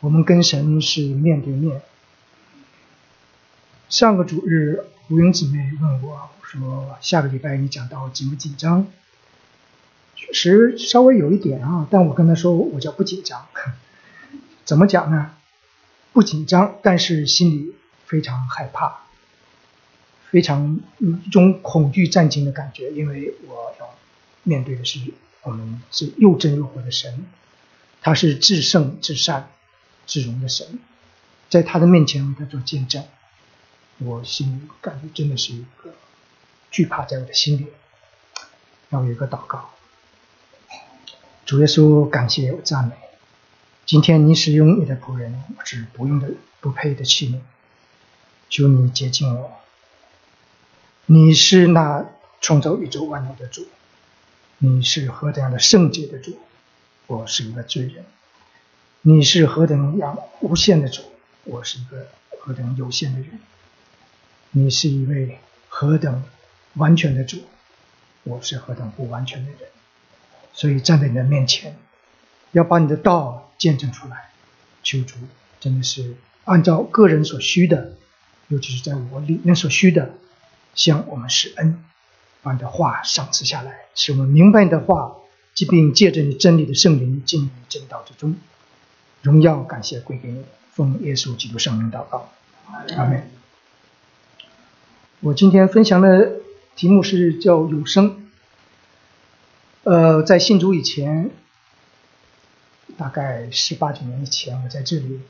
我们跟神是面对面。上个主日，吴英姊妹问我说：“下个礼拜你讲到紧不紧张？”确实稍微有一点啊，但我跟她说我叫不紧张。怎么讲呢？不紧张，但是心里非常害怕，非常一种恐惧战惊的感觉，因为我要面对的是我们是又真又活的神，他是至圣至善。至荣的神，在他的面前为他做见证，我心里感觉真的是一个惧怕在我的心里。让我有一个祷告，主耶稣，感谢我赞美。今天你使用你的仆人，我是不用的、不配的器皿，求你接近我。你是那创造宇宙万物的主，你是何等样的圣洁的主，我是一个罪人。你是何等样无限的主，我是一个何等有限的人。你是一位何等完全的主，我是何等不完全的人。所以站在你的面前，要把你的道见证出来。求主真的是按照个人所需的，尤其是在我里面所需的，向我们施恩，把你的话赏赐下来，使我们明白你的话，即并借着你真理的圣灵进入正道之中。荣耀感谢归给你，奉耶稣基督圣名祷告，阿门。我今天分享的题目是叫永生。呃，在信主以前，大概十八九年以前，我在这里，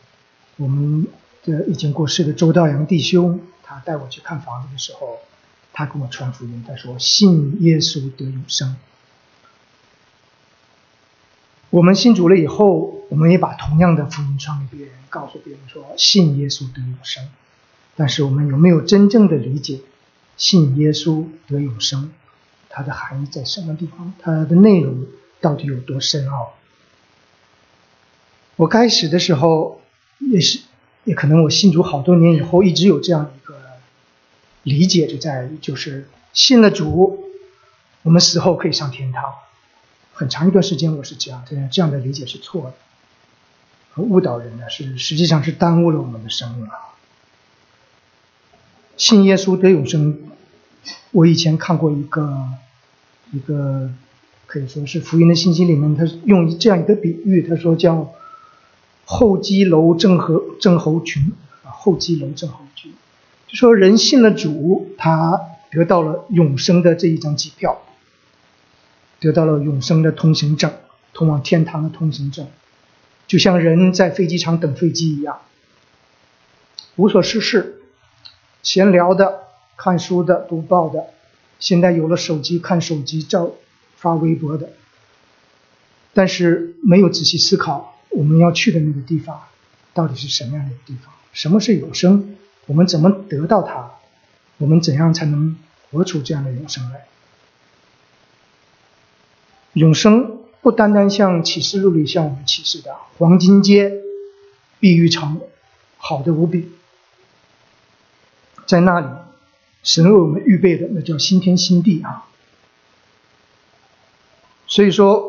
我们的已经过世的周道阳弟兄，他带我去看房子的时候，他跟我传福音，他说信耶稣得永生。我们信主了以后，我们也把同样的福音传给别人，告诉别人说信耶稣得永生。但是我们有没有真正的理解信耶稣得永生，它的含义在什么地方？它的内容到底有多深奥？我开始的时候也是，也可能我信主好多年以后，一直有这样一个理解，就在于就是信了主，我们死后可以上天堂。很长一段时间，我是这样，这样这样的理解是错的，误导人的，是实际上是耽误了我们的生命啊。信耶稣得永生，我以前看过一个一个可以说是福音的信息里面，他用这样一个比喻，他说叫后基楼症候症候群啊，后基楼正候群，就说人信了主，他得到了永生的这一张机票。得到了永生的通行证，通往天堂的通行证，就像人在飞机场等飞机一样，无所事事，闲聊的、看书的、读报的，现在有了手机，看手机、照发微博的，但是没有仔细思考我们要去的那个地方到底是什么样的地方？什么是永生？我们怎么得到它？我们怎样才能活出这样的永生来？永生不单单像启示录里向我们启示的黄金街、碧玉城，好的无比。在那里，神为我们预备的那叫新天新地啊。所以说，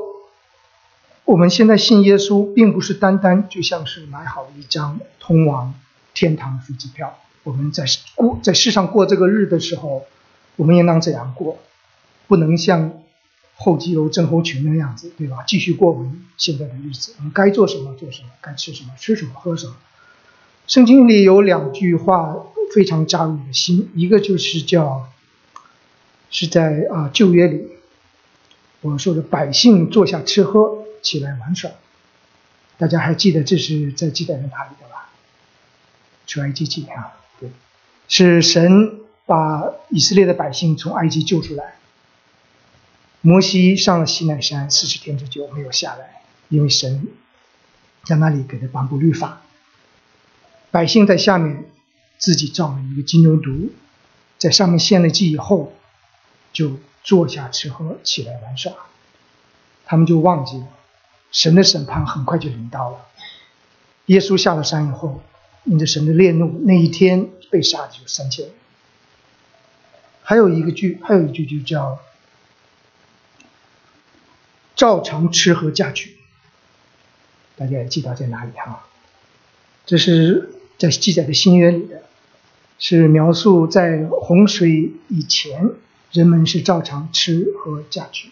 我们现在信耶稣，并不是单单就像是买好一张通往天堂的飞机票。我们在过在世上过这个日的时候，我们应当怎样过？不能像。后肌肉症候群的样子，对吧？继续过我们现在的日子，我们该做什么做什么，该吃什么吃什么，喝什么。圣经里有两句话非常扎入我的心，一个就是叫，是在啊旧约里，我说的百姓坐下吃喝，起来玩耍。大家还记得这是在记载在哪里的吧？出埃及记啊，对，是神把以色列的百姓从埃及救出来。摩西上了西奈山四十天之久没有下来，因为神在那里给他颁布律法。百姓在下面自己造了一个金牛犊，在上面献了祭以后，就坐下吃喝，起来玩耍。他们就忘记了神的审判很快就临到了。耶稣下了山以后，因着神的烈怒，那一天被杀的就三千人。还有一个句，还有一句就叫。照常吃喝嫁娶，大家也记得在哪里哈？这是在记载的新约里的，是描述在洪水以前，人们是照常吃喝嫁娶，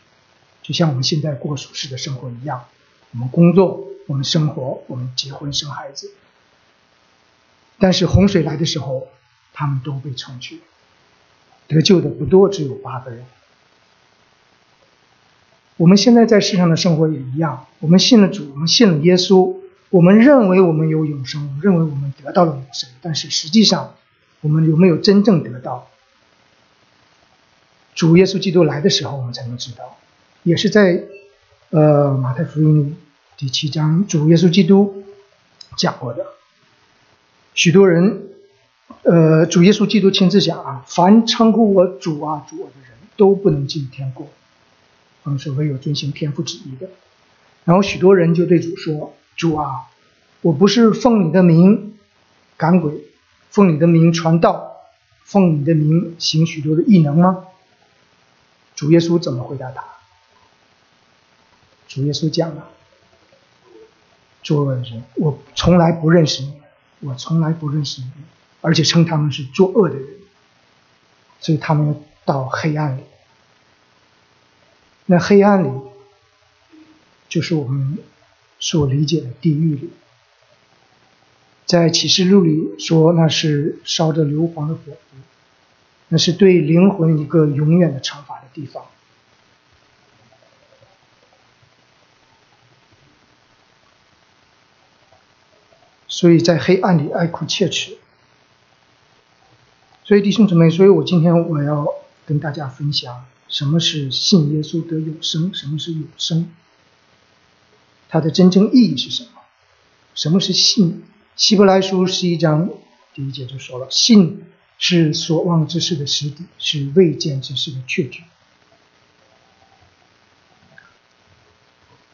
就像我们现在过属世的生活一样，我们工作，我们生活，我们结婚生孩子。但是洪水来的时候，他们都被冲去，得救的不多，只有八个人。我们现在在世上的生活也一样，我们信了主，我们信了耶稣，我们认为我们有永生，我们认为我们得到了永生，但是实际上，我们有没有真正得到？主耶稣基督来的时候，我们才能知道。也是在，呃，马太福音第七章，主耶稣基督讲过的。许多人，呃，主耶稣基督亲自讲啊，凡称呼我主啊主我的人都不能进天国。嗯，是唯有遵行天父旨意的。然后许多人就对主说：“主啊，我不是奉你的名赶鬼，奉你的名传道，奉你的名行许多的异能吗？”主耶稣怎么回答他？主耶稣讲了：“作恶的人，我从来不认识你，我从来不认识你，而且称他们是作恶的人，所以他们要到黑暗里。”那黑暗里，就是我们所理解的地狱里。在启示录里说，那是烧着硫磺的火湖，那是对灵魂一个永远的惩罚的地方。所以在黑暗里哀哭切齿。所以弟兄姊妹，所以我今天我要跟大家分享。什么是信耶稣得永生？什么是永生？它的真正意义是什么？什么是信？希伯来书十一章第一节就说了：“信是所望之事的实底，是未见之事的确据。”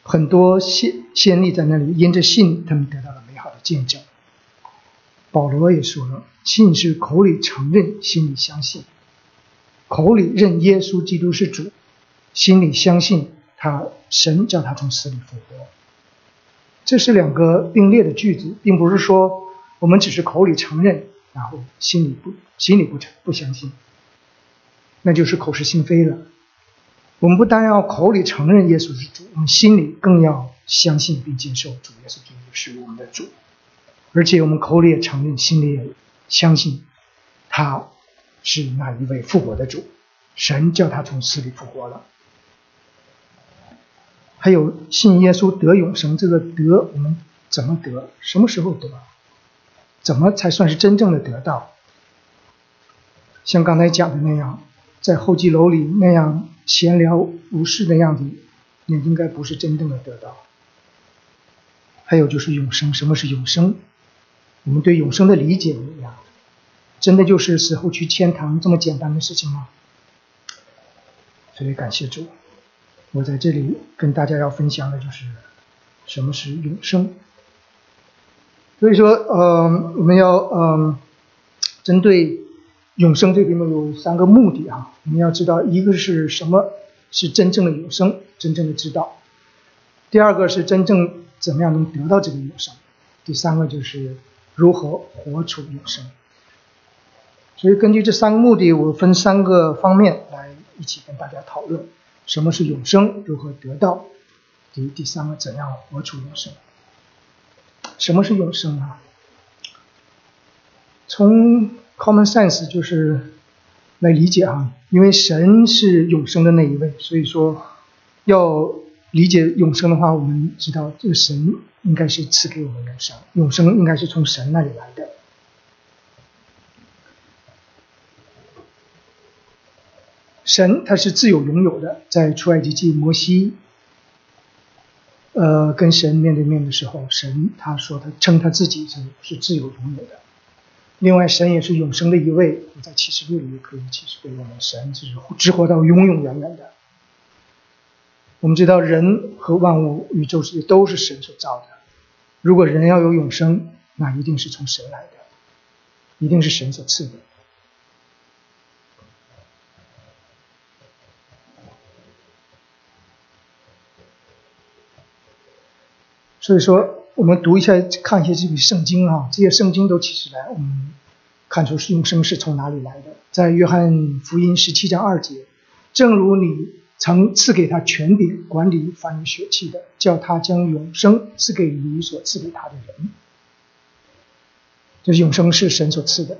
很多先先例在那里，因着信，他们得到了美好的见证。保罗也说了：“信是口里承认，心里相信。”口里认耶稣基督是主，心里相信他神叫他从死里复活。这是两个并列的句子，并不是说我们只是口里承认，然后心里不心里不承不相信，那就是口是心非了。我们不单要口里承认耶稣是主，我们心里更要相信并接受主耶稣基督是我们的主，而且我们口里也承认，心里也相信他。是那一位复活的主，神叫他从死里复活了。还有信耶稣得永生，这个得我们怎么得？什么时候得？怎么才算是真正的得到？像刚才讲的那样，在候机楼里那样闲聊无事的样子，也应该不是真正的得到。还有就是永生，什么是永生？我们对永生的理解怎么样？真的就是死后去天堂这么简单的事情吗？所以感谢主，我在这里跟大家要分享的就是什么是永生。所以说，呃，我们要嗯，针对永生这里面有三个目的啊。我们要知道，一个是什么是真正的永生，真正的知道；第二个是真正怎么样能得到这个永生；第三个就是如何活出永生。所以根据这三个目的，我分三个方面来一起跟大家讨论：什么是永生，如何得到；第第三个，怎样活出永生。什么是永生啊？从 common sense 就是来理解啊，因为神是永生的那一位，所以说要理解永生的话，我们知道这个神应该是赐给我们永生，永生应该是从神那里来的。神他是自有拥有的，在出埃及记摩西，呃，跟神面对面的时候，神他说他称他自己是是自有拥有的。另外，神也是永生的一位，在启示录里也可以启示给我们，神是直活到永永远远的。我们知道人和万物、宇宙世界都是神所造的。如果人要有永生，那一定是从神来的，一定是神所赐的。所以说，我们读一下，看一下这个圣经啊，这些圣经都起来，我们看出永生是从哪里来的。在约翰福音十七章二节，正如你曾赐给他权柄管理凡有血气的，叫他将永生赐给你所赐给他的人。这永生是神所赐的。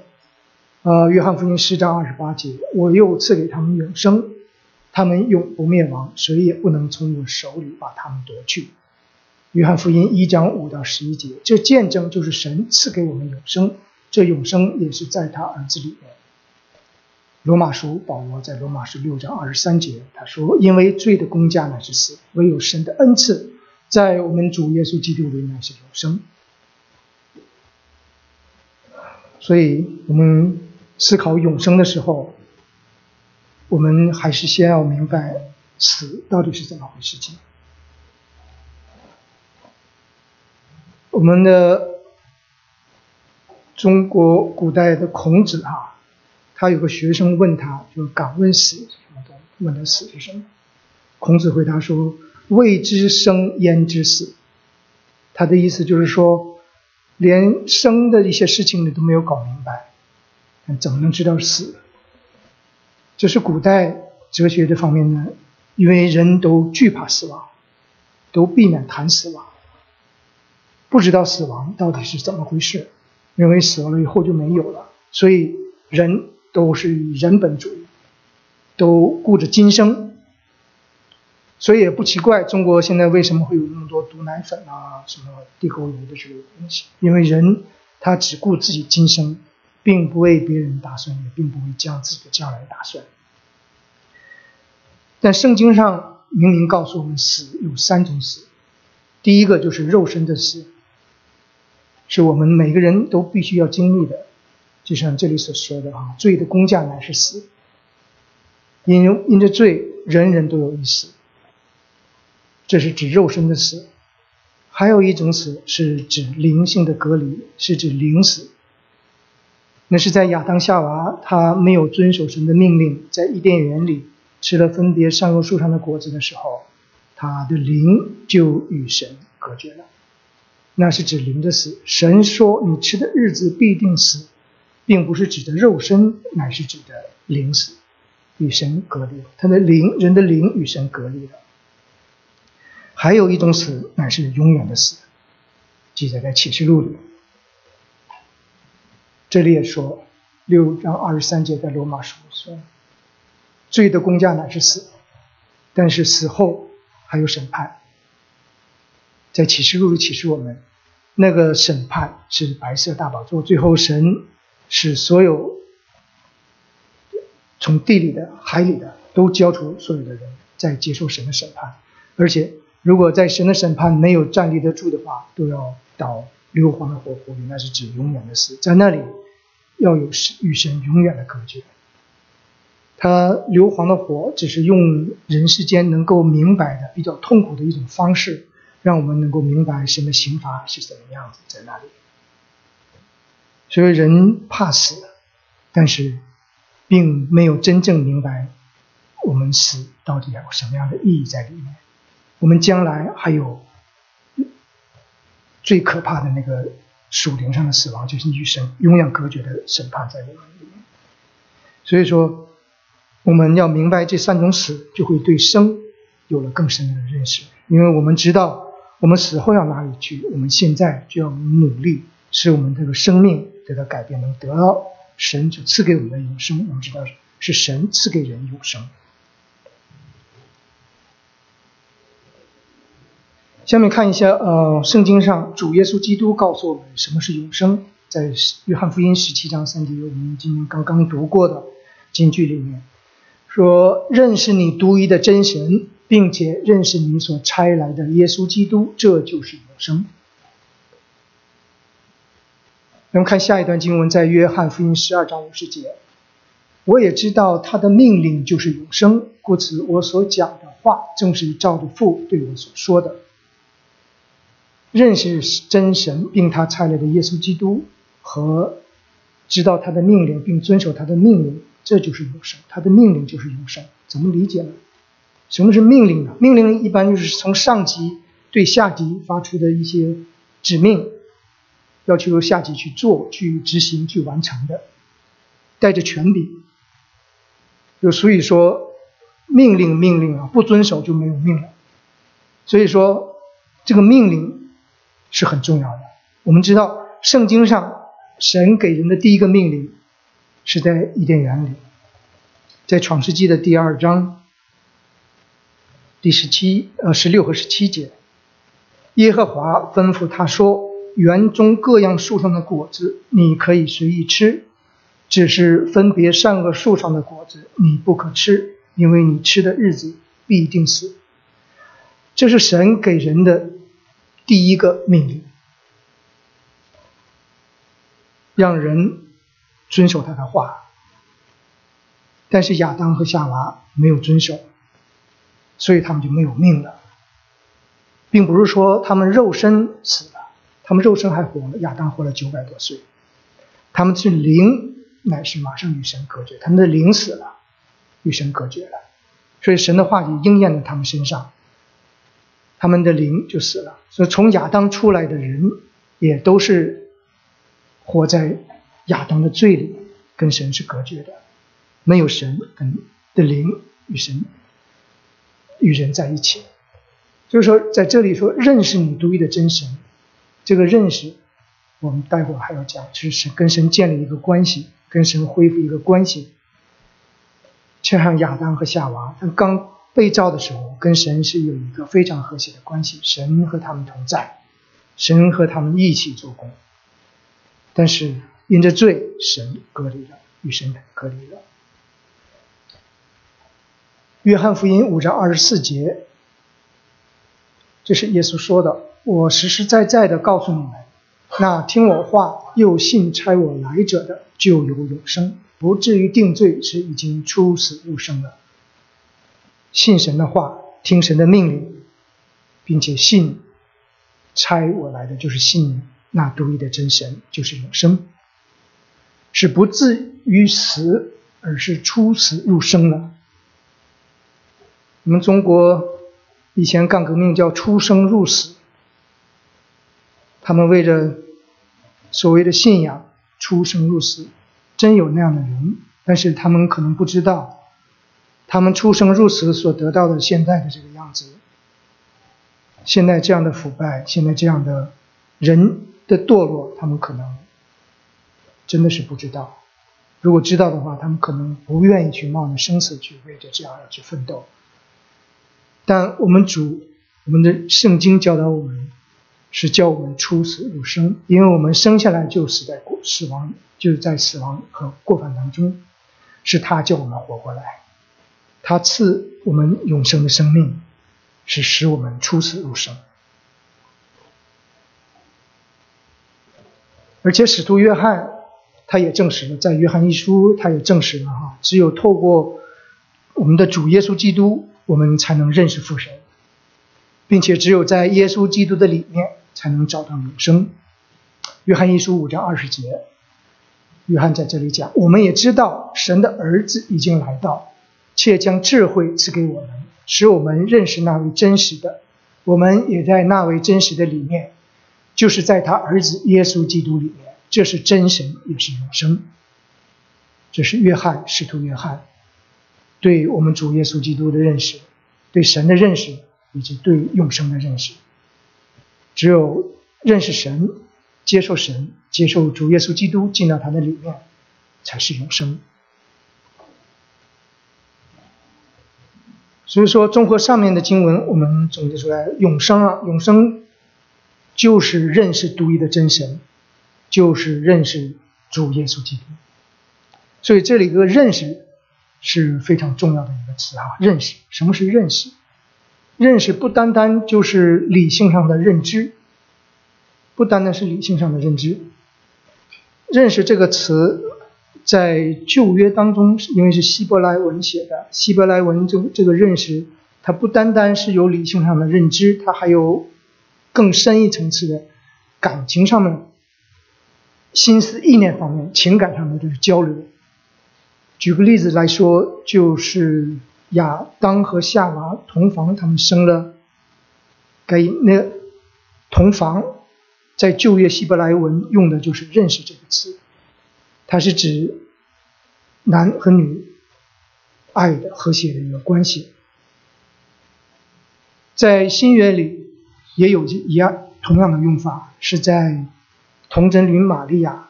呃，约翰福音十章二十八节，我又赐给他们永生，他们永不灭亡，谁也不能从我手里把他们夺去。约翰福音一章五到十一节，这见证就是神赐给我们永生，这永生也是在他儿子里面。罗马书保罗在罗马书六章二十三节他说：“因为罪的公价乃是死，唯有神的恩赐，在我们主耶稣基督里乃是永生。”所以，我们思考永生的时候，我们还是先要明白死到底是怎么回事。情。我们的中国古代的孔子哈，他有个学生问他，就敢问死什么东？问他死是什么？孔子回答说：“未知生焉知死？”他的意思就是说，连生的一些事情你都没有搞明白，怎么能知道死？这是古代哲学这方面呢，因为人都惧怕死亡，都避免谈死亡。不知道死亡到底是怎么回事，认为死亡了以后就没有了，所以人都是以人本主义，都顾着今生，所以也不奇怪，中国现在为什么会有那么多毒奶粉啊、什么地沟油的这类东西，因为人他只顾自己今生，并不为别人打算，也并不为将自己的将来打算。但圣经上明明告诉我们，死有三种死，第一个就是肉身的死。是我们每个人都必须要经历的，就像这里所说的啊，罪的工价乃是死。因因着罪，人人都有一死。这是指肉身的死。还有一种死是指灵性的隔离，是指灵死。那是在亚当夏娃他没有遵守神的命令，在伊甸园里吃了分别善恶树上的果子的时候，他的灵就与神隔绝了。那是指灵的死。神说：“你吃的日子必定死，并不是指的肉身，乃是指的灵死，与神隔离。他的灵，人的灵与神隔离了。还有一种死，乃是永远的死，记载在启示录里。这里也说，六章二十三节在罗马书说，罪的公价乃是死，但是死后还有审判。”在启示录里启示我们，那个审判是白色大宝座，最后神使所有从地里的、海里的都交出所有的人，在接受神的审判。而且，如果在神的审判没有站立得住的话，都要到硫磺的火湖里，那是指永远的死，在那里要有与神永远的隔绝。他硫磺的火只是用人世间能够明白的、比较痛苦的一种方式。让我们能够明白神的刑罚是怎么样子，在那里。所以人怕死，但是并没有真正明白我们死到底有什么样的意义在里面。我们将来还有最可怕的那个属灵上的死亡，就是与神永远隔绝的审判在我们里面。所以说，我们要明白这三种死，就会对生有了更深的认识，因为我们知道。我们死后要哪里去？我们现在就要努力，使我们这个生命得到改变，能得到神就赐给我们的永生。我们知道是神赐给人永生。下面看一下，呃，圣经上主耶稣基督告诉我们什么是永生，在约翰福音十七章三节，我们今天刚刚读过的经句里面说：“认识你独一的真神。”并且认识你所差来的耶稣基督，这就是永生。那么看下一段经文，在约翰福音十二章五十节，我也知道他的命令就是永生，故此我所讲的话正是照着父对我所说的。认识真神，并他差来的耶稣基督，和知道他的命令并遵守他的命令，这就是永生。他的命令就是永生，怎么理解呢？什么是命令呢？命令一般就是从上级对下级发出的一些指命，要求下级去做、去执行、去完成的，带着权柄。就所以说，命令命令啊，不遵守就没有命了。所以说，这个命令是很重要的。我们知道，圣经上神给人的第一个命令是在伊甸园里，在创世纪的第二章第十七、呃十六和十七节。耶和华吩咐他说：“园中各样树上的果子，你可以随意吃；只是分别善恶树上的果子，你不可吃，因为你吃的日子必定死。”这是神给人的第一个命令，让人遵守他的话。但是亚当和夏娃没有遵守，所以他们就没有命了。并不是说他们肉身死了，他们肉身还活了。亚当活了九百多岁，他们是灵，乃是马上与神隔绝。他们的灵死了，与神隔绝了，所以神的话就应验在他们身上，他们的灵就死了。所以从亚当出来的人，也都是活在亚当的罪里，跟神是隔绝的，没有神跟的灵与神与人在一起。就是说，在这里说认识你独一的真神，这个认识，我们待会还要讲，就是跟神建立一个关系，跟神恢复一个关系。就像亚当和夏娃，他刚被造的时候，跟神是有一个非常和谐的关系，神和他们同在，神和他们一起做工。但是因着罪，神隔离了，与神隔离了。约翰福音五章二十四节。这是耶稣说的：“我实实在在的告诉你们，那听我话又信差我来者的，就有永生，不至于定罪，是已经出死入生了。信神的话，听神的命令，并且信差我来的，就是信那独一的真神，就是永生，是不至于死，而是出死入生了。我们中国。”以前干革命叫出生入死，他们为着所谓的信仰出生入死，真有那样的人，但是他们可能不知道，他们出生入死所得到的现在的这个样子，现在这样的腐败，现在这样的人的堕落，他们可能真的是不知道。如果知道的话，他们可能不愿意去冒着生死去为着这样而去奋斗。但我们主，我们的圣经教导我们，是教我们出死入生，因为我们生下来就死在过死亡，就是在死亡和过犯当中，是他叫我们活过来，他赐我们永生的生命，是使我们出死入生。而且使徒约翰他也证实了，在约翰一书他也证实了哈，只有透过我们的主耶稣基督。我们才能认识父神，并且只有在耶稣基督的里面，才能找到永生。约翰一书五章二十节，约翰在这里讲：我们也知道神的儿子已经来到，且将智慧赐给我们，使我们认识那位真实的。我们也在那位真实的里面，就是在他儿子耶稣基督里面。这是真神，也是永生。这是约翰使徒约翰。对我们主耶稣基督的认识，对神的认识，以及对永生的认识，只有认识神、接受神、接受主耶稣基督进到他的里面，才是永生。所以说，综合上面的经文，我们总结出来，永生啊，永生就是认识独一的真神，就是认识主耶稣基督。所以这里个认识。是非常重要的一个词哈，认识什么是认识？认识不单单就是理性上的认知，不单单是理性上的认知。认识这个词在旧约当中，因为是希伯来文写的，希伯来文这这个认识，它不单单是有理性上的认知，它还有更深一层次的感情上面、心思意念方面、情感上的这个交流。举个例子来说，就是亚当和夏娃同房，他们生了该那同房在旧约希伯来文用的就是“认识”这个词，它是指男和女爱的和谐的一个关系。在新约里也有一样同样的用法，是在童贞女玛利亚，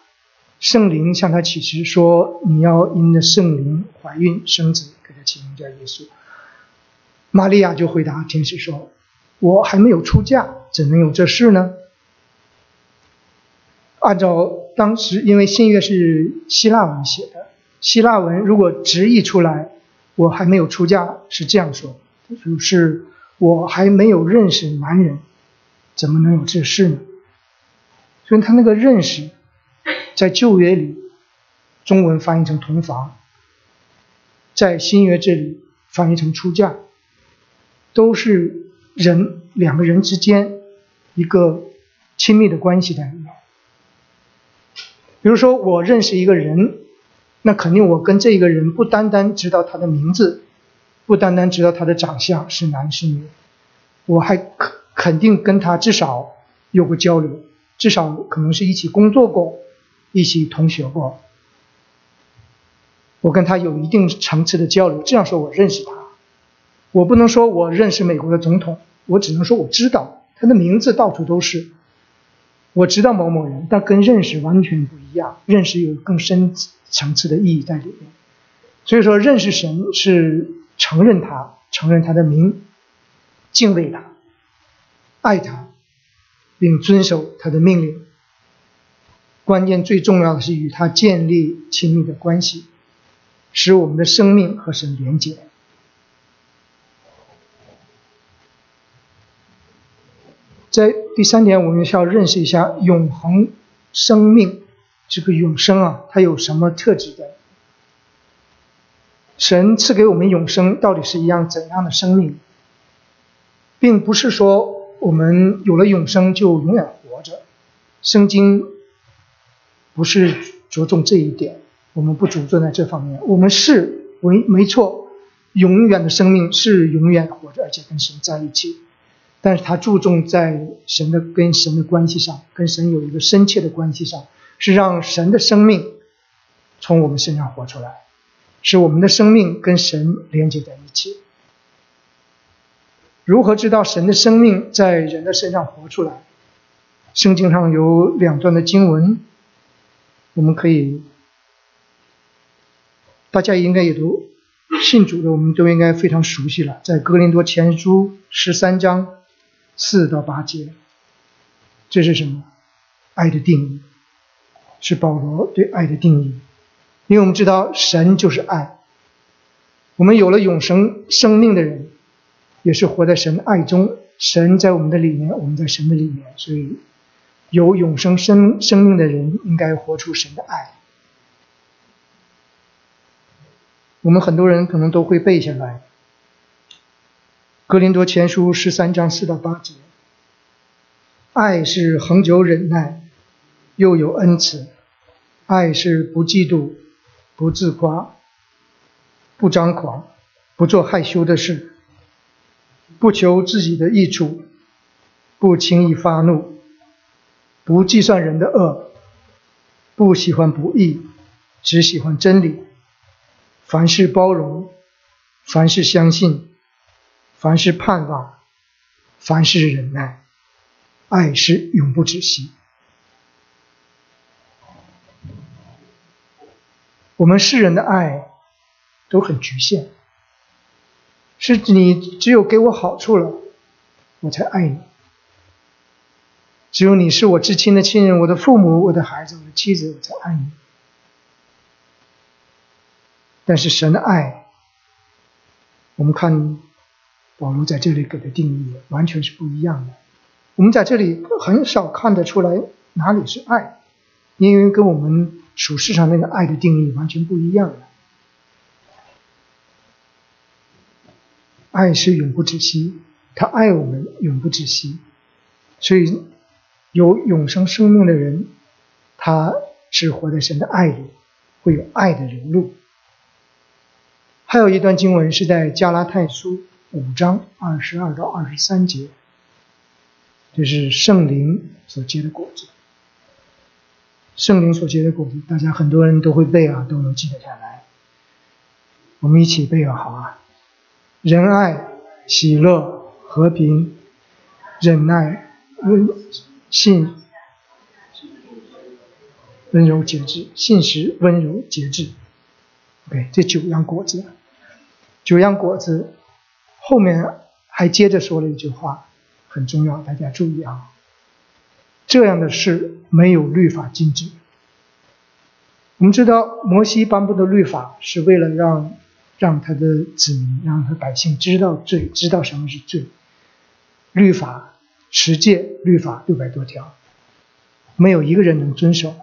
圣灵向他启示说：“你要因着圣灵怀孕生子，给他起名叫耶稣。”玛利亚就回答天使说：“我还没有出嫁，怎能有这事呢？”按照当时，因为新约是希腊文写的，希腊文如果直译出来，“我还没有出嫁”是这样说，就是。我还没有认识男人，怎么能有这事呢？所以他那个认识，在旧约里，中文翻译成同房，在新约这里翻译成出嫁，都是人两个人之间一个亲密的关系在里面。比如说，我认识一个人，那肯定我跟这一个人不单单知道他的名字。不单单知道他的长相是男是女，我还肯肯定跟他至少有过交流，至少可能是一起工作过，一起同学过。我跟他有一定层次的交流，这样说我认识他。我不能说我认识美国的总统，我只能说我知道他的名字到处都是。我知道某某人，但跟认识完全不一样，认识有更深层次的意义在里面。所以说，认识神是。承认他，承认他的名，敬畏他，爱他，并遵守他的命令。关键最重要的是与他建立亲密的关系，使我们的生命和神连接。在第三点，我们需要认识一下永恒生命这个永生啊，它有什么特质的？神赐给我们永生，到底是一样怎样的生命？并不是说我们有了永生就永远活着。圣经不是着重这一点，我们不着重在这方面。我们是没没错，永远的生命是永远活着，而且跟神在一起。但是他注重在神的跟神的关系上，跟神有一个深切的关系上，是让神的生命从我们身上活出来。使我们的生命跟神连接在一起。如何知道神的生命在人的身上活出来？圣经上有两段的经文，我们可以，大家应该也都信主的，我们都应该非常熟悉了。在哥林多前书十三章四到八节，这是什么？爱的定义，是保罗对爱的定义。因为我们知道神就是爱，我们有了永生生命的人，也是活在神爱中。神在我们的里面，我们在神的里面，所以有永生生生命的人应该活出神的爱。我们很多人可能都会背下来，《格林多前书》十三章四到八节：爱是恒久忍耐，又有恩慈；爱是不嫉妒。不自夸，不张狂，不做害羞的事，不求自己的益处，不轻易发怒，不计算人的恶，不喜欢不义，只喜欢真理。凡事包容，凡事相信，凡事盼望，凡事忍耐，爱是永不止息。我们世人的爱都很局限，是你只有给我好处了，我才爱你；只有你是我至亲的亲人，我的父母、我的孩子、我的妻子，我才爱你。但是神的爱，我们看保罗在这里给的定义完全是不一样的。我们在这里很少看得出来哪里是爱，因为跟我们。属世上那个爱的定义完全不一样了。爱是永不止息，他爱我们永不止息，所以有永生生命的人，他是活在神的爱里，会有爱的流露。还有一段经文是在加拉太书五章二十二到二十三节，就是圣灵所结的果子。圣灵所结的果子，大家很多人都会背啊，都能记得下来。我们一起背啊，好啊！仁爱、喜乐、和平、忍耐、温信、温柔、节制、信实、温柔、节制。OK，这九样果子，九样果子后面还接着说了一句话，很重要，大家注意啊。这样的事没有律法禁止。我们知道，摩西颁布的律法是为了让让他的子民、让他百姓知道罪，知道什么是罪。律法十诫，律法六百多条，没有一个人能遵守。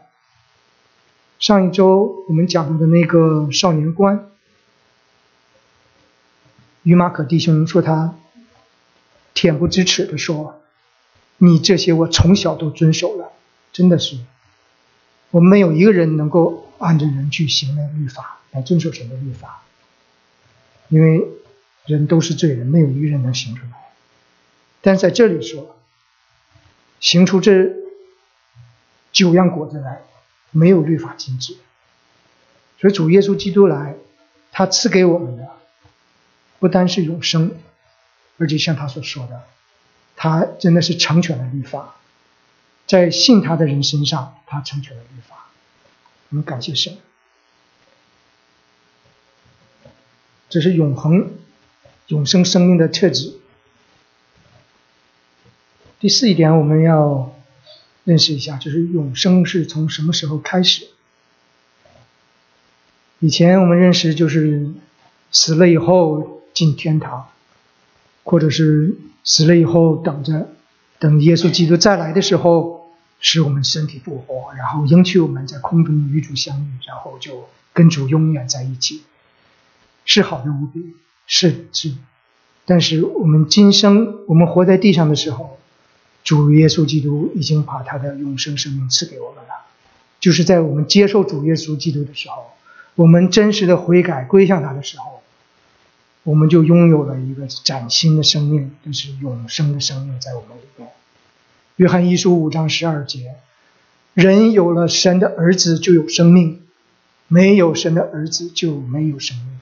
上一周我们讲的那个少年官，于马可弟兄说他恬不知耻的说。你这些我从小都遵守了，真的是，我们没有一个人能够按着人去行那律法来遵守什么律法，因为人都是罪人，没有一个人能行出来。但在这里说，行出这九样果子来，没有律法禁止。所以主耶稣基督来，他赐给我们的不单是永生，而且像他所说的。他真的是成全了律法，在信他的人身上，他成全了律法。我们感谢神，这是永恒、永生生命的特质。第四一点，我们要认识一下，就是永生是从什么时候开始？以前我们认识就是死了以后进天堂。或者是死了以后，等着等耶稣基督再来的时候，使我们身体复活，然后迎娶我们在空中与主相遇，然后就跟主永远在一起，是好的无比，是是。但是我们今生我们活在地上的时候，主耶稣基督已经把他的永生生命赐给我们了，就是在我们接受主耶稣基督的时候，我们真实的悔改归向他的时候。我们就拥有了一个崭新的生命，就是永生的生命在我们里面。约翰一书五章十二节：人有了神的儿子就有生命，没有神的儿子就没有生命。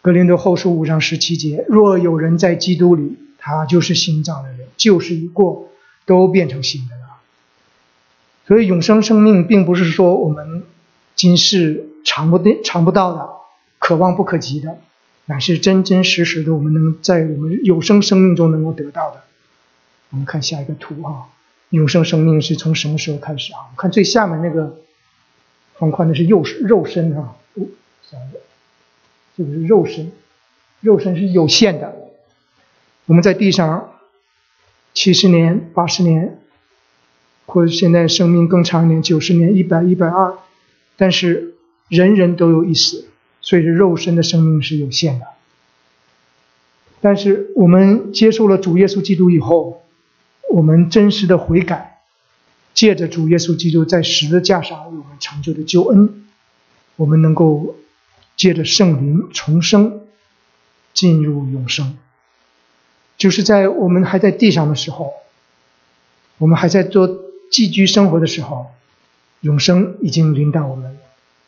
格林多后书五章十七节：若有人在基督里，他就是新造人，旧事已过，都变成新的了。所以永生生命并不是说我们今世尝不尝不到的，可望不可及的。乃是真真实实的，我们能在我们有生生命中能够得到的。我们看下一个图哈，永生生命是从什么时候开始啊？我看最下面那个方块，那是肉肉身哈，哦，这个是肉身，肉身是有限的。我们在地上七十年、八十年，或者现在生命更长一点，九十年、一百、一百二，但是人人都有一死。所以，这肉身的生命是有限的。但是，我们接受了主耶稣基督以后，我们真实的悔改，借着主耶稣基督在十字架上为我们成就的救恩，我们能够借着圣灵重生，进入永生。就是在我们还在地上的时候，我们还在做寄居生活的时候，永生已经临到我们，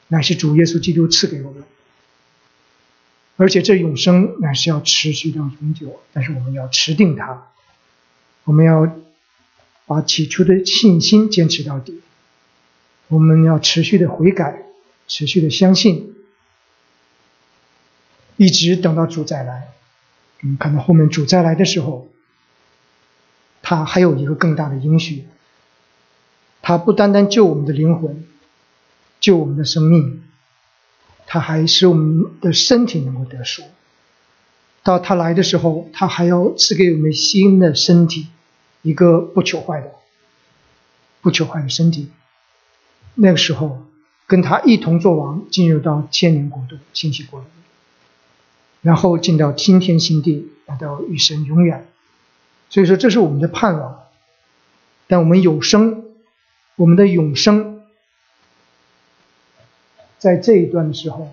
乃是主耶稣基督赐给我们。而且这永生乃是要持续到永久，但是我们要持定它，我们要把起初的信心坚持到底，我们要持续的悔改，持续的相信，一直等到主再来。我们看到后面主再来的时候，他还有一个更大的应许，他不单单救我们的灵魂，救我们的生命。他还使我们的身体能够得赎。到他来的时候，他还要赐给我们新的身体，一个不求坏的、不求坏的身体。那个时候，跟他一同作王，进入到千年国度、信息国度，然后进到新天新地，来到与神永远。所以说，这是我们的盼望。但我们有生，我们的永生。在这一段的时候，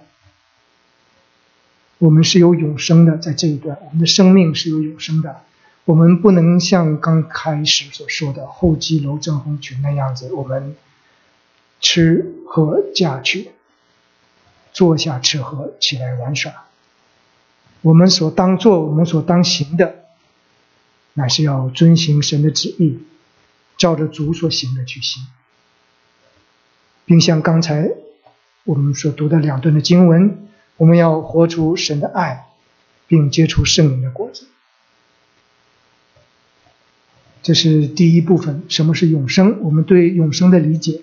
我们是有永生的。在这一段，我们的生命是有永生的。我们不能像刚开始所说的后继楼正红群那样子，我们吃喝嫁娶，坐下吃喝，起来玩耍。我们所当做、我们所当行的，乃是要遵行神的旨意，照着主所行的去行，并像刚才我们所读的两段的经文，我们要活出神的爱，并结出圣灵的果子。这是第一部分，什么是永生？我们对永生的理解，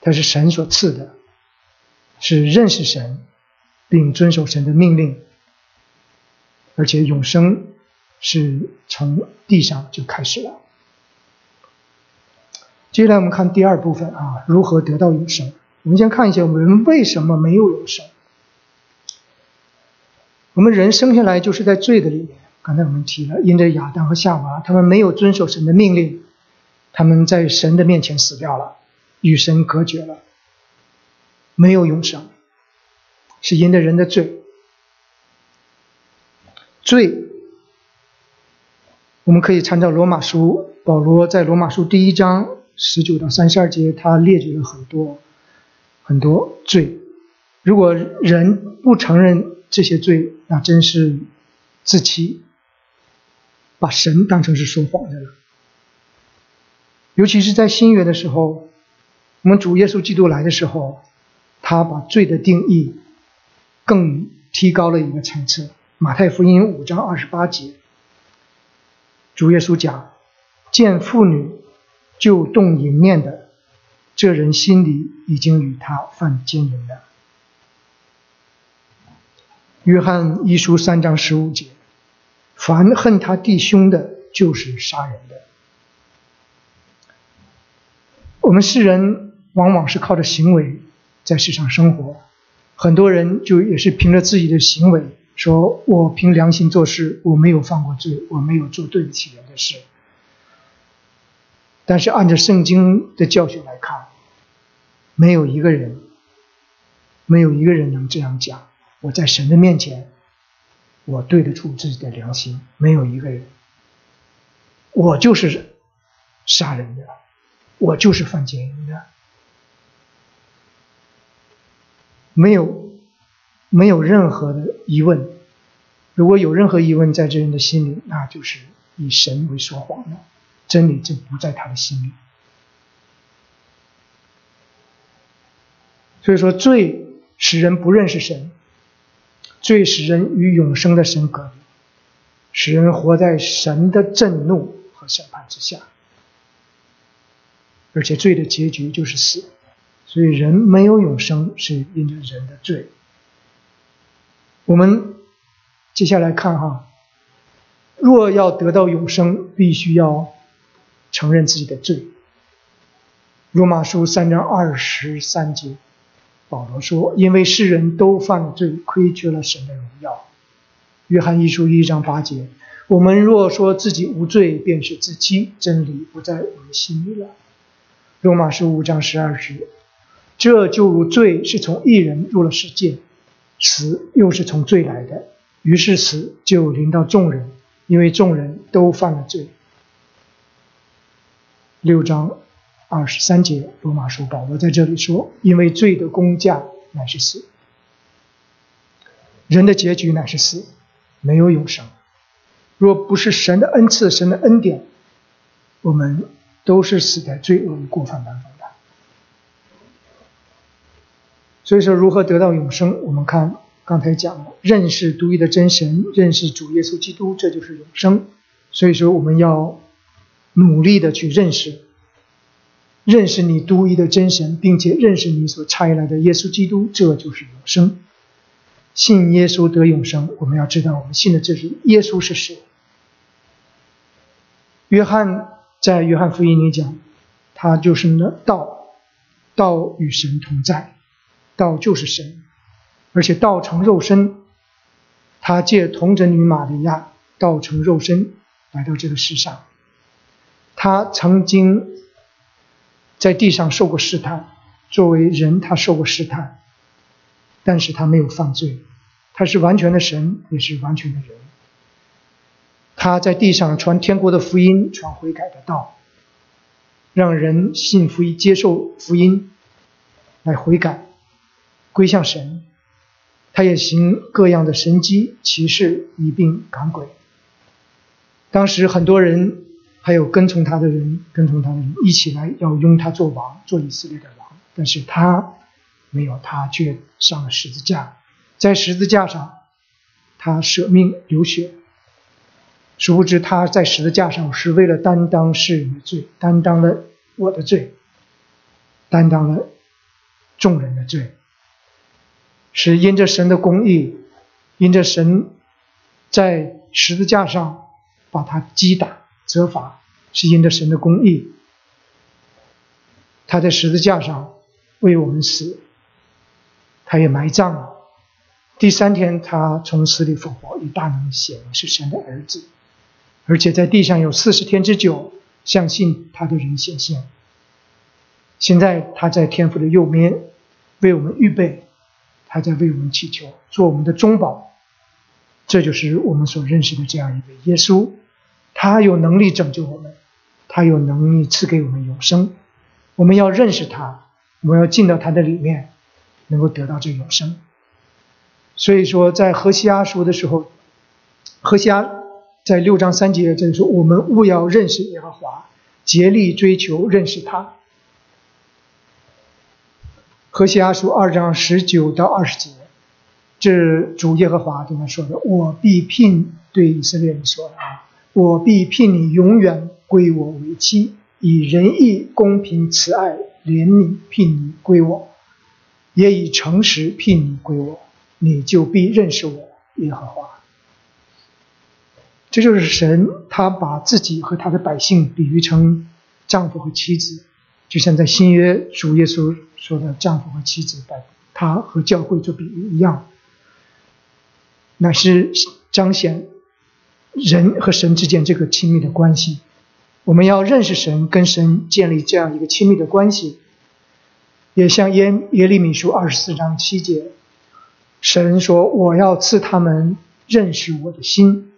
它是神所赐的，是认识神，并遵守神的命令，而且永生是从地上就开始了。接下来我们看第二部分啊，如何得到永生？我们先看一下我们为什么没有永生。我们人生下来就是在罪的里面。刚才我们提了，因着亚当和夏娃，他们没有遵守神的命令，他们在神的面前死掉了，与神隔绝了，没有永生，是因着人的罪。罪，我们可以参照罗马书，保罗在罗马书第一章十九到三十二节，他列举了很多很多罪。如果人不承认这些罪，那真是自欺。把神当成是说谎的了，尤其是在新约的时候，我们主耶稣基督来的时候，他把罪的定义更提高了一个层次。马太福音五章二十八节，主耶稣讲：“见妇女就动淫念的，这人心里已经与他犯奸淫了。”约翰一书三章十五节。凡恨他弟兄的，就是杀人的。我们世人往往是靠着行为在世上生活，很多人就也是凭着自己的行为，说我凭良心做事，我没有犯过罪，我没有做对不起人的事。但是按照圣经的教训来看，没有一个人，没有一个人能这样讲。我在神的面前。我对得住自己的良心，没有一个人。我就是杀人的，我就是犯奸淫的，没有没有任何的疑问。如果有任何疑问在这人的心里，那就是以神为说谎的，真理就不在他的心里。所以说，罪使人不认识神。罪使人与永生的神隔离，使人活在神的震怒和审判之下，而且罪的结局就是死，所以人没有永生是因着人的罪。我们接下来看哈，若要得到永生，必须要承认自己的罪。罗马书三章二十三节。保罗说：“因为世人都犯了罪，亏缺了神的荣耀。”约翰一书一章八节：“我们若说自己无罪，便是自欺，真理不在我们心里了。”罗马书五章十二节：“这就如罪是从一人入了世界，死又是从罪来的，于是死就临到众人，因为众人都犯了罪。”六章。二十三节，罗马书保罗在这里说：“因为罪的工价乃是死，人的结局乃是死，没有永生。若不是神的恩赐、神的恩典，我们都是死在罪恶与过犯当中的。所以说，如何得到永生？我们看刚才讲了，认识独一的真神，认识主耶稣基督，这就是永生。所以说，我们要努力的去认识。”认识你独一的真神，并且认识你所差来的耶稣基督，这就是永生。信耶稣得永生，我们要知道，我们信的这是耶稣是谁。约翰在约翰福音里讲，他就是那道，道与神同在，道就是神，而且道成肉身，他借童贞女玛利亚，道成肉身来到这个世上，他曾经。在地上受过试探，作为人，他受过试探，但是他没有犯罪，他是完全的神，也是完全的人。他在地上传天国的福音，传悔改的道，让人信福音、接受福音，来悔改、归向神。他也行各样的神迹奇事，以病赶鬼。当时很多人，还有跟从他的人，跟从他的人一起来要拥他做王，做以色列的王。但是他没有，他却上了十字架，在十字架上，他舍命流血。殊不知他在十字架上是为了担当世人的罪，担当了我的罪，担当了众人的罪。是因着神的公义，因着神在十字架上把他击打责罚，是因着神的公义。他在十字架上为我们死，他也埋葬了。第三天，他从死里复活，以大能显明是神的儿子，而且在地上有四十天之久，相信他的人显现。现在他在天父的右边，为我们预备。他在为我们祈求，做我们的中保，这就是我们所认识的这样一位耶稣。他有能力拯救我们，他有能力赐给我们永生。我们要认识他，我们要进到他的里面，能够得到这永生。所以说，在何西阿说的时候，何西阿在六章三节这里说：“我们务要认识耶和华，竭力追求认识他。”何西阿书二章十九到二十节，这主耶和华对他说的：“我必聘对以色列人说的啊，我必聘你永远归我为妻，以仁义、公平、慈爱、怜悯聘你归我，也以诚实聘你归我，你就必认识我耶和华。”这就是神，他把自己和他的百姓比喻成丈夫和妻子。就像在新约主耶稣说的丈夫和妻子，把他和教会做比喻一样，乃是彰显人和神之间这个亲密的关系。我们要认识神，跟神建立这样一个亲密的关系。也像耶耶利米书二十四章七节，神说：“我要赐他们认识我的心，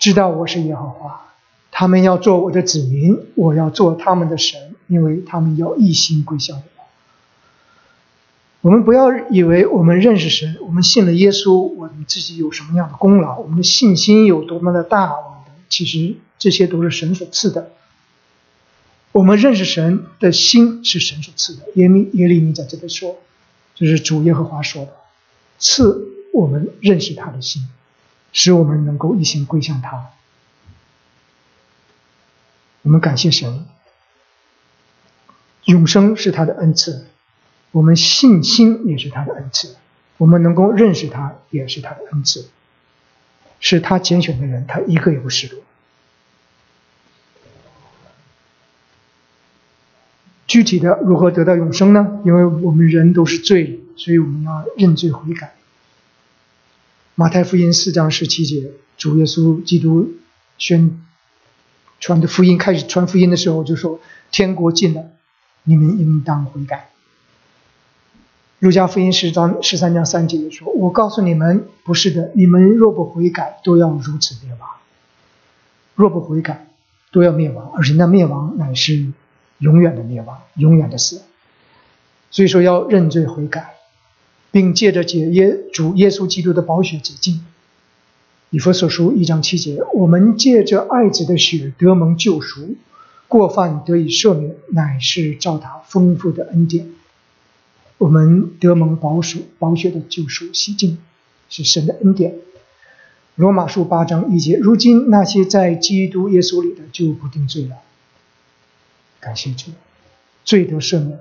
知道我是耶和华。”他们要做我的子民，我要做他们的神，因为他们要一心归向我。我们不要以为我们认识神，我们信了耶稣，我们自己有什么样的功劳，我们的信心有多么的大，我们其实这些都是神所赐的。我们认识神的心是神所赐的。耶利耶利米在这里说，就是主耶和华说的，赐我们认识他的心，使我们能够一心归向他。我们感谢神，永生是他的恩赐，我们信心也是他的恩赐，我们能够认识他也是他的恩赐，是他拣选的人，他一个也不失落。具体的如何得到永生呢？因为我们人都是罪人，所以我们要认罪悔改。马太福音四章十七节，主耶稣基督宣。传的福音开始传福音的时候，就说天国近了，你们应当悔改。路加福音十章十三章三节说：“我告诉你们，不是的，你们若不悔改，都要如此灭亡。若不悔改，都要灭亡，而且那灭亡乃是永远的灭亡，永远的死。所以说要认罪悔改，并借着解耶主耶稣基督的宝血洁净。”以弗所书一章七节，我们借着爱子的血得蒙救赎，过犯得以赦免，乃是照他丰富的恩典。我们得蒙保守保血的救赎洗净，是神的恩典。罗马书八章一节，如今那些在基督耶稣里的就不定罪了。感谢主，罪得赦免。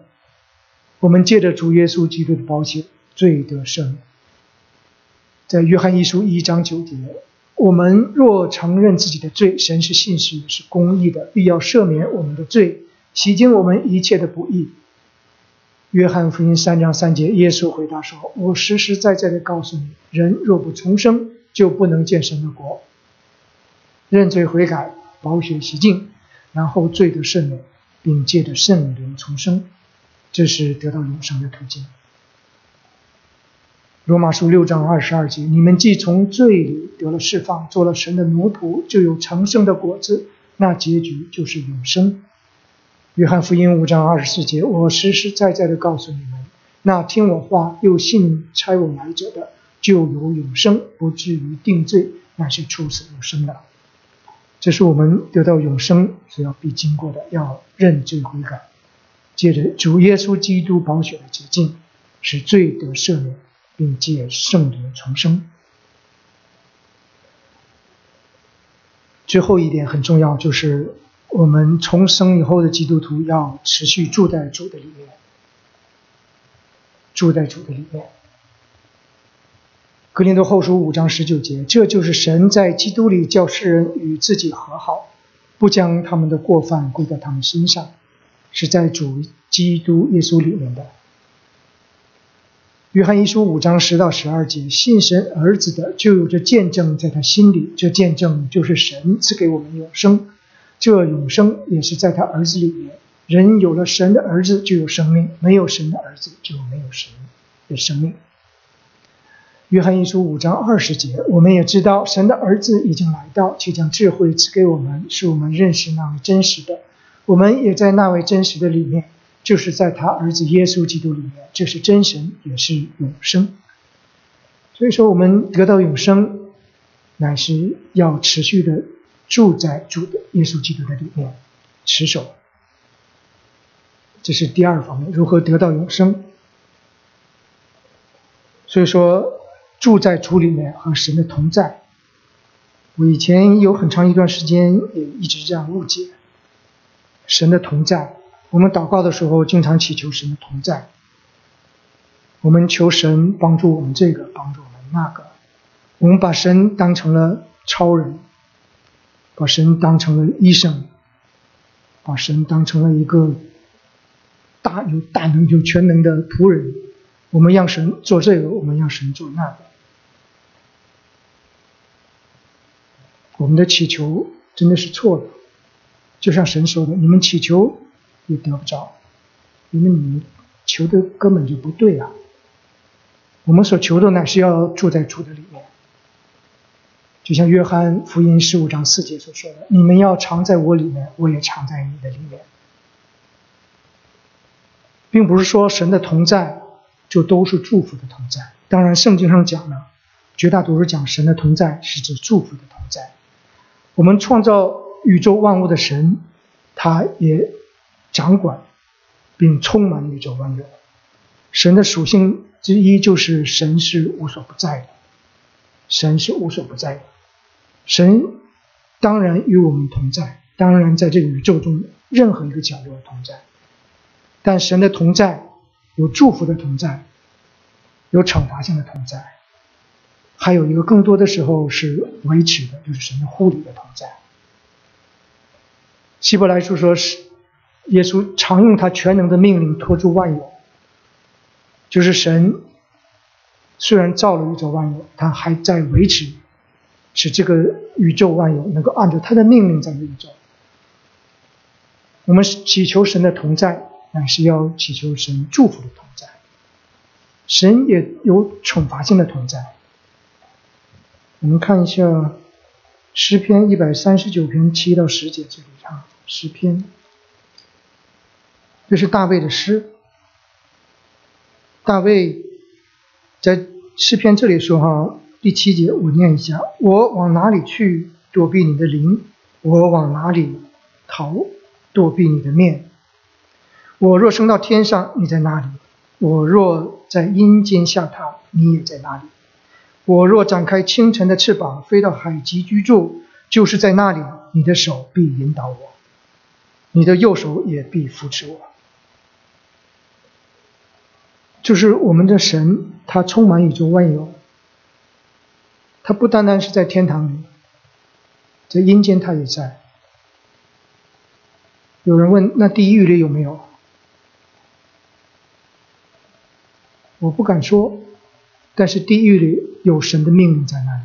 我们借着主耶稣基督的保险，罪得赦免。在约翰一书一章九节，我们若承认自己的罪，神是信实是公义的，必要赦免我们的罪，洗净我们一切的不义。约翰福音三章三节，耶稣回答说：“我实实在在的告诉你，人若不重生，就不能见神的国。认罪悔改，保血洗净，然后罪得赦免，并借着圣灵重生，这是得到永生的途径。”罗马书六章二十二节：你们既从罪里得了释放，做了神的奴仆，就有成圣的果子，那结局就是永生。约翰福音五章二十四节：我实实在在的告诉你们，那听我话又信差我来者的，就有永生，不至于定罪，乃是处死永生的。这是我们得到永生所要必经过的，要认罪悔改，借着主耶稣基督宝血的洁净，使罪得赦免，并借圣灵重生。最后一点很重要，就是我们重生以后的基督徒要持续住在主的里面，住在主的里面。格林多后书五章十九节，这就是神在基督里叫世人与自己和好，不将他们的过犯归在他们身上，是在主基督耶稣里面的。约翰一书五章十到十二节，信神儿子的就有着见证在他心里，这见证就是神赐给我们永生，这永生也是在他儿子里面。人有了神的儿子就有生命，没有神的儿子就没有神的生命。约翰一书五章二十节，我们也知道神的儿子已经来到，且将智慧赐给我们，使我们认识那位真实的。我们也在那位真实的里面，就是在他儿子耶稣基督里面，这是真神，也是永生。所以说，我们得到永生，乃是要持续的住在主的耶稣基督的里面，持守。这是第二方面，如何得到永生？所以说。住在主里面和神的同在，我以前有很长一段时间也一直这样误解神的同在。我们祷告的时候经常祈求神的同在，我们求神帮助我们这个，帮助我们那个。我们把神当成了超人，把神当成了医生，把神当成了一个大有大能、有全能的仆人。我们让神做这个，我们让神做那个。我们的祈求真的是错的，就像神说的：“你们祈求也得不着，因为你们求的根本就不对啊。”我们所求的乃是要住在主的里面，就像约翰福音十五章四节所说的：“你们要常在我里面，我也常在你的里面。”并不是说神的同在就都是祝福的同在。当然，圣经上讲呢，绝大多数讲神的同在是指祝福的同在。我们创造宇宙万物的神，他也掌管并充满宇宙万有。神的属性之一就是神是无所不在的，神是无所不在的。神当然与我们同在，当然在这个宇宙中任何一个角落同在。但神的同在有祝福的同在，有惩罚性的同在。还有一个更多的时候是维持的，就是神的护理的同在。希伯来书说是耶稣常用他全能的命令托住万有，就是神虽然造了宇宙万有，他还在维持，使这个宇宙万有能够按照他的命令在运作。我们祈求神的同在，乃是要祈求神祝福的同在。神也有惩罚性的同在。我们看一下诗篇一百三十九篇七到十节这里啊，诗篇，这是大卫的诗。大卫在诗篇这里说哈，第七节我念一下：我往哪里去躲避你的灵？我往哪里逃躲避你的面？我若升到天上，你在哪里？我若在阴间下榻，你也在哪里？我若展开清晨的翅膀，飞到海极居住，就是在那里，你的手必引导我，你的右手也必扶持我。就是我们的神，他充满宇宙万有，他不单单是在天堂里，在阴间他也在。有人问，那地狱里有没有？我不敢说。但是地狱里有神的命令在那里，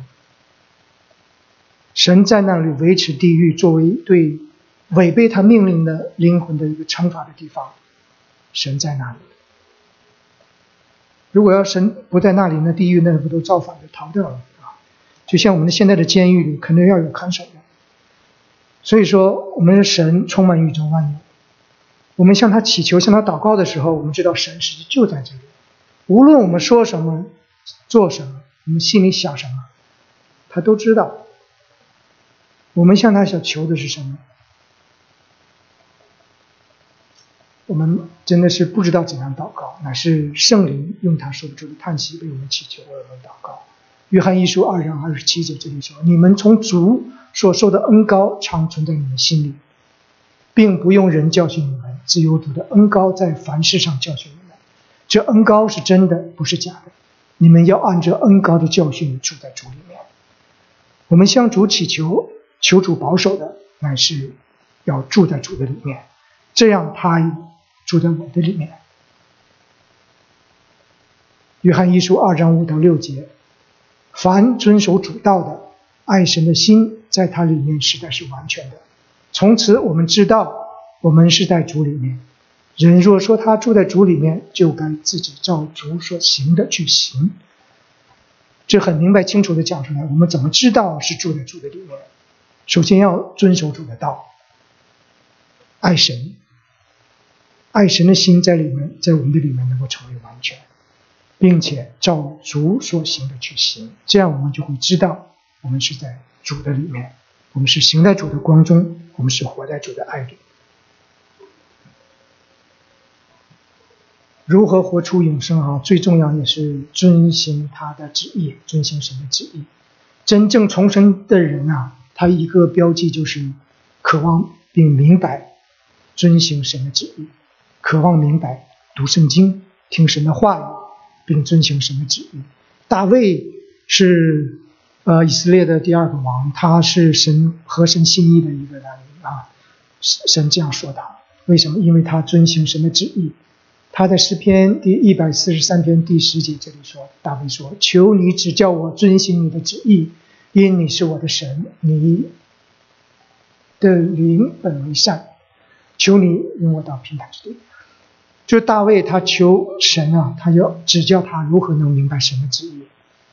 神在那里维持地狱，作为对违背他命令的灵魂的一个惩罚的地方，神在那里。如果要神不在那里，那地狱那不都造反就逃掉了啊？就像我们现在的监狱里，肯定要有看守的。所以说，我们的神充满宇宙万有。我们向他祈求、向他祷告的时候，我们知道神实际就在这里。无论我们说什么、做什么，我们心里想什么，他都知道。我们向他想求的是什么？我们真的是不知道怎样祷告，乃是圣灵用他说不出的叹息为我们祈求，为我们祷告。约翰一书二章二十七节这里说：“你们从主所受的恩高常存在你们心里，并不用人教训你们，自由主的恩高在凡事上教训你们。这恩高是真的，不是假的。你们要按着恩高的教训住在主里面。我们向主祈求，求主保守的，乃是要住在主的里面，这样他。”住在我的里面。约翰一书二章五到六节，凡遵守主道的，爱神的心在他里面实在是完全的。从此我们知道，我们是在主里面。人若说他住在主里面，就该自己照主所行的去行。这很明白清楚的讲出来。我们怎么知道是住在主的里面？首先要遵守主的道，爱神。爱神的心在里面，在我们的里面能够成为完全，并且照主所行的去行，这样我们就会知道，我们是在主的里面，我们是行在主的光中，我们是活在主的爱里。如何活出永生？啊，最重要也是遵行他的旨意，遵行神的旨意。真正重生的人啊，他一个标记就是渴望并明白遵行神的旨意。渴望明白，读圣经，听神的话语，并遵行神的旨意。大卫是呃以色列的第二个王，他是神合神心意的一个男人啊。神这样说他，为什么？因为他遵行神的旨意。他在诗篇第一百四十三篇第十节这里说：“大卫说，求你指教我遵行你的旨意，因你是我的神，你的灵本为善，求你引我到平坦之地。”就大卫，他求神啊，他要指教他如何能明白神的旨意，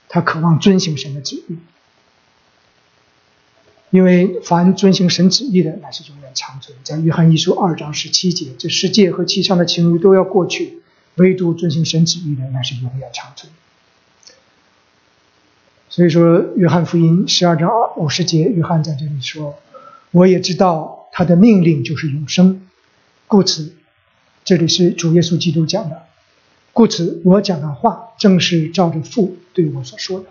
他渴望遵行神的旨意，因为凡遵行神旨意的，乃是永远长存。在约翰一书二章十七节，这世界和其上的情欲都要过去，唯独遵行神旨意的，乃是永远长存。所以说，约翰福音十二章五十节，约翰在这里说：“我也知道他的命令就是永生，故此。”这里是主耶稣基督讲的，故此我讲的话正是照着父对我所说的，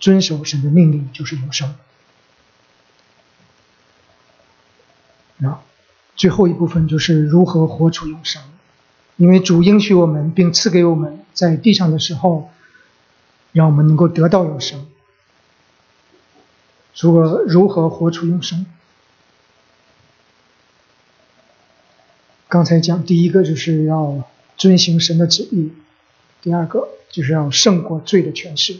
遵守神的命令就是永生。那最后一部分就是如何活出永生，因为主应许我们并赐给我们在地上的时候，让我们能够得到永生。如何如何活出永生？刚才讲第一个就是要遵行神的旨意，第二个就是要胜过罪的权势，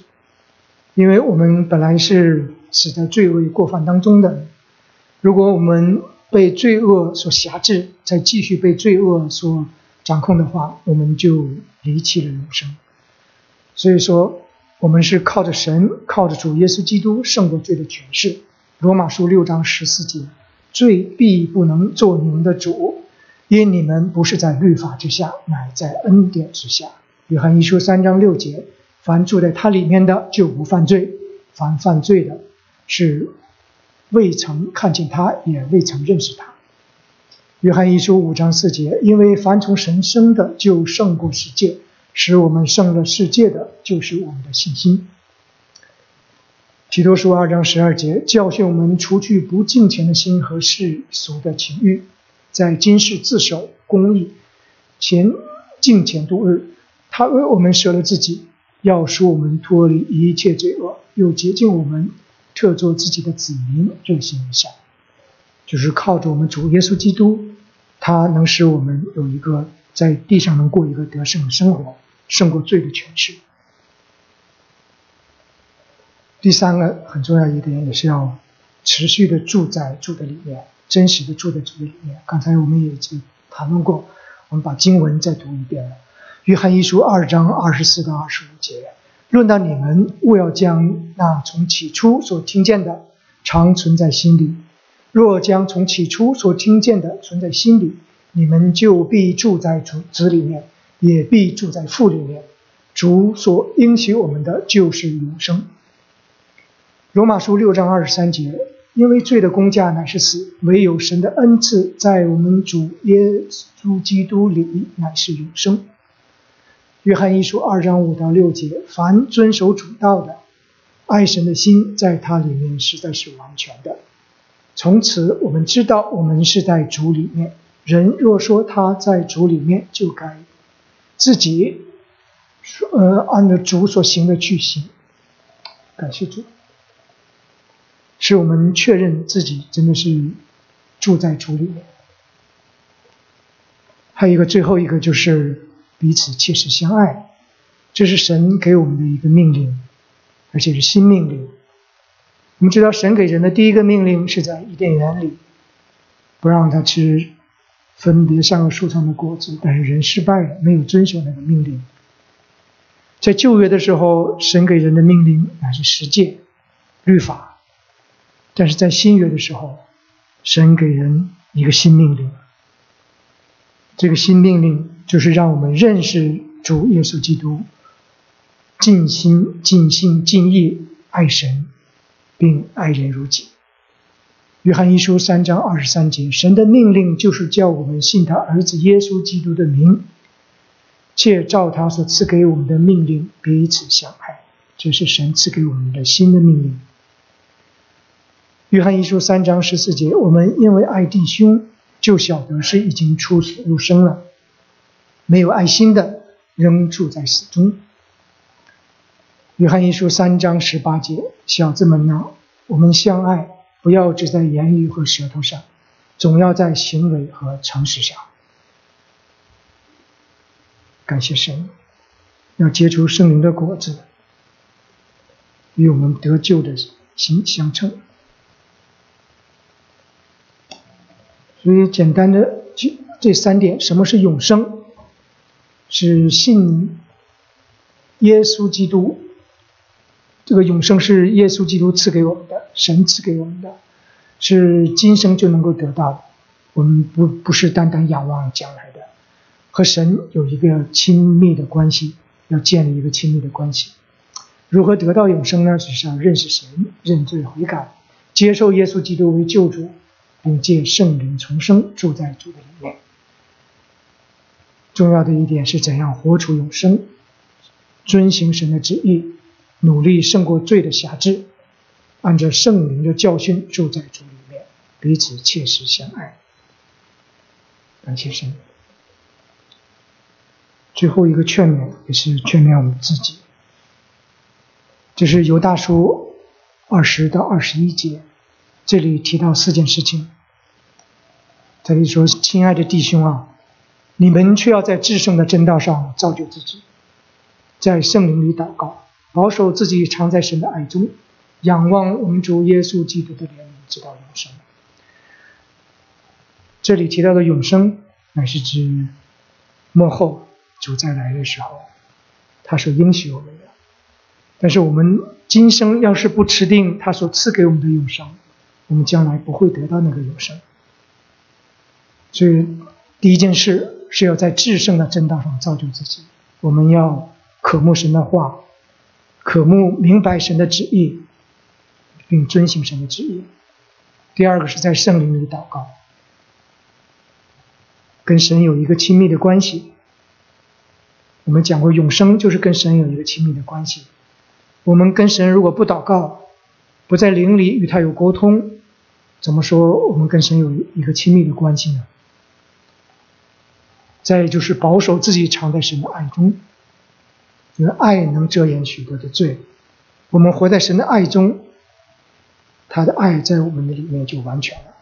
因为我们本来是死在罪恶过犯当中的，如果我们被罪恶所辖制，再继续被罪恶所掌控的话，我们就离弃了永生。所以说，我们是靠着神，靠着主耶稣基督胜过罪的权势。罗马书六章十四节，罪必不能做你们的主。因你们不是在律法之下，乃在恩典之下。约翰一书三章六节：凡住在他里面的，就不犯罪；凡犯罪的，是未曾看见他，也未曾认识他。约翰一书五章四节：因为凡从神生的，就胜过世界；使我们胜了世界的，就是我们的信心。提多书二章十二节：教训我们除去不敬虔的心和世俗的情欲。在今世自守公义，前敬前度日，他为我们舍了自己，要使我们脱离一切罪恶，又洁净我们，特做自己的子民，热心一下，就是靠着我们主耶稣基督，他能使我们有一个在地上能过一个得胜的生活，胜过罪的权势。第三个很重要一点，也是要持续的住在主的里面。真实的住在主的里面。刚才我们已经谈论过，我们把经文再读一遍了。约翰一书二章二十四到二十五节，论到你们，务要将那从起初所听见的常存在心里。若将从起初所听见的存在心里，你们就必住在主子里面，也必住在父里面。主所应许我们的就是永生。罗马书六章二十三节，因为罪的工价乃是死，唯有神的恩赐在我们主耶稣基督里乃是永生。约翰一书二章五到六节，凡遵守主道的，爱神的心在他里面实在是完全的。从此，我们知道我们是在主里面。人若说他在主里面，就该自己说呃按照主所行的去行。感谢主，使我们确认自己真的是住在主里面。还有一个最后一个就是彼此切实相爱，这是神给我们的一个命令，而且是新命令。我们知道，神给人的第一个命令是在伊甸园里，不让他吃分别善恶树上的果子。但是人失败了，没有遵守那个命令。在旧约的时候，神给人的命令乃是十诫、律法；但是在新约的时候，神给人一个新命令。这个新命令就是让我们认识主耶稣基督，尽心、尽心、尽意爱神。并爱人如己。约翰一书三章二十三节，神的命令就是叫我们信他儿子耶稣基督的名，且照他所赐给我们的命令彼此相爱。这是神赐给我们的新的命令。约翰一书三章十四节，我们因为爱弟兄，就晓得是已经出死入生了；没有爱心的，仍住在死中。约翰一书三章十八节，小子们呐，我们相爱，不要只在言语和舌头上，总要在行为和诚实上。感谢神，要结出圣灵的果子，与我们得救的心相称。所以，简单的这这三点：什么是永生？是信耶稣基督。这个永生是耶稣基督赐给我们的，神赐给我们的，是今生就能够得到的。我们不不是单单仰望将来的，和神有一个亲密的关系，要建立一个亲密的关系。如何得到永生呢？就是要认识神，认罪悔改，接受耶稣基督为救主，并借圣灵重生，住在主的里面。重要的一点是怎样活出永生，遵行神的旨意。努力胜过罪的辖制，按照圣灵的教训住在主里面，彼此切实相爱。感谢神。最后一个劝勉也是劝勉我们自己，就是犹大书二十到二十一节，这里提到四件事情。这里说：“亲爱的弟兄啊，你们却要在至圣的真道上造就自己，在圣灵里祷告。”保守自己常在神的爱中，仰望我们主耶稣基督的怜悯，直到永生。这里提到的永生，乃是指末后主再来的时候，他所应许我们的。但是我们今生要是不持定他所赐给我们的永生，我们将来不会得到那个永生。所以第一件事是要在至圣的正道上造就自己，我们要渴慕神的话。渴慕明白神的旨意，并遵行神的旨意。第二个是在圣灵里祷告，跟神有一个亲密的关系。我们讲过，永生就是跟神有一个亲密的关系。我们跟神如果不祷告，不在灵里与他有沟通，怎么说我们跟神有一个亲密的关系呢？再就是保守自己藏在神的爱中。因为爱能遮掩许多的罪，我们活在神的爱中，他的爱在我们的里面就完全了。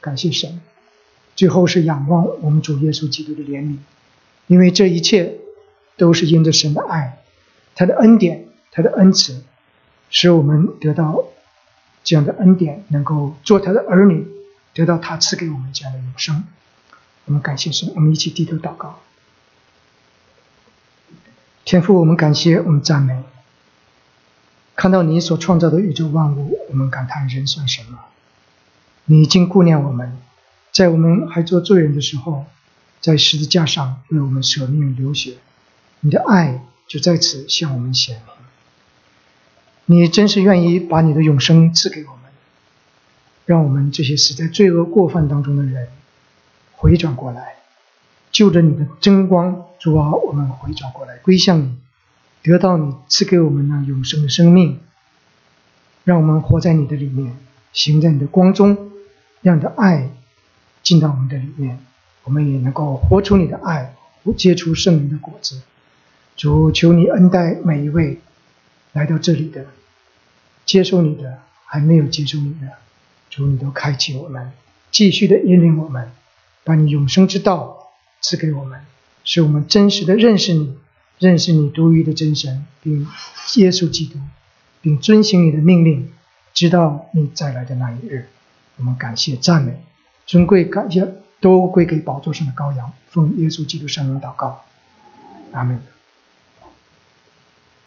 感谢神。最后是仰望我们主耶稣基督的怜悯，因为这一切都是因着神的爱，他的恩典，他的恩慈，使我们得到这样的恩典，能够做他的儿女，得到他赐给我们这样的永生。我们感谢神，我们一起低头祷告。天父，我们感谢，我们赞美。看到你所创造的宇宙万物，我们感叹人算什么？你已经顾念我们，在我们还做罪人的时候，在十字架上为我们舍命流血，你的爱就在此向我们显明。你真是愿意把你的永生赐给我们，让我们这些死在罪恶过犯当中的人回转过来，就着你的真光，主啊，我们回转过来归向你。得到你赐给我们那永生的生命，让我们活在你的里面，行在你的光中，让你的爱进到我们的里面，我们也能够活出你的爱，结出圣灵的果子。主，求你恩待每一位来到这里的，接受你的，还没有接受你的，主，你都开启我们，继续的引领我们，把你永生之道赐给我们，使我们真实的认识你。认识你独一的真神，并耶稣基督，并遵行你的命令，直到你再来的那一日。我们感谢赞美，尊贵感谢都归给宝座上的羔羊。奉耶稣基督圣名祷告，阿门。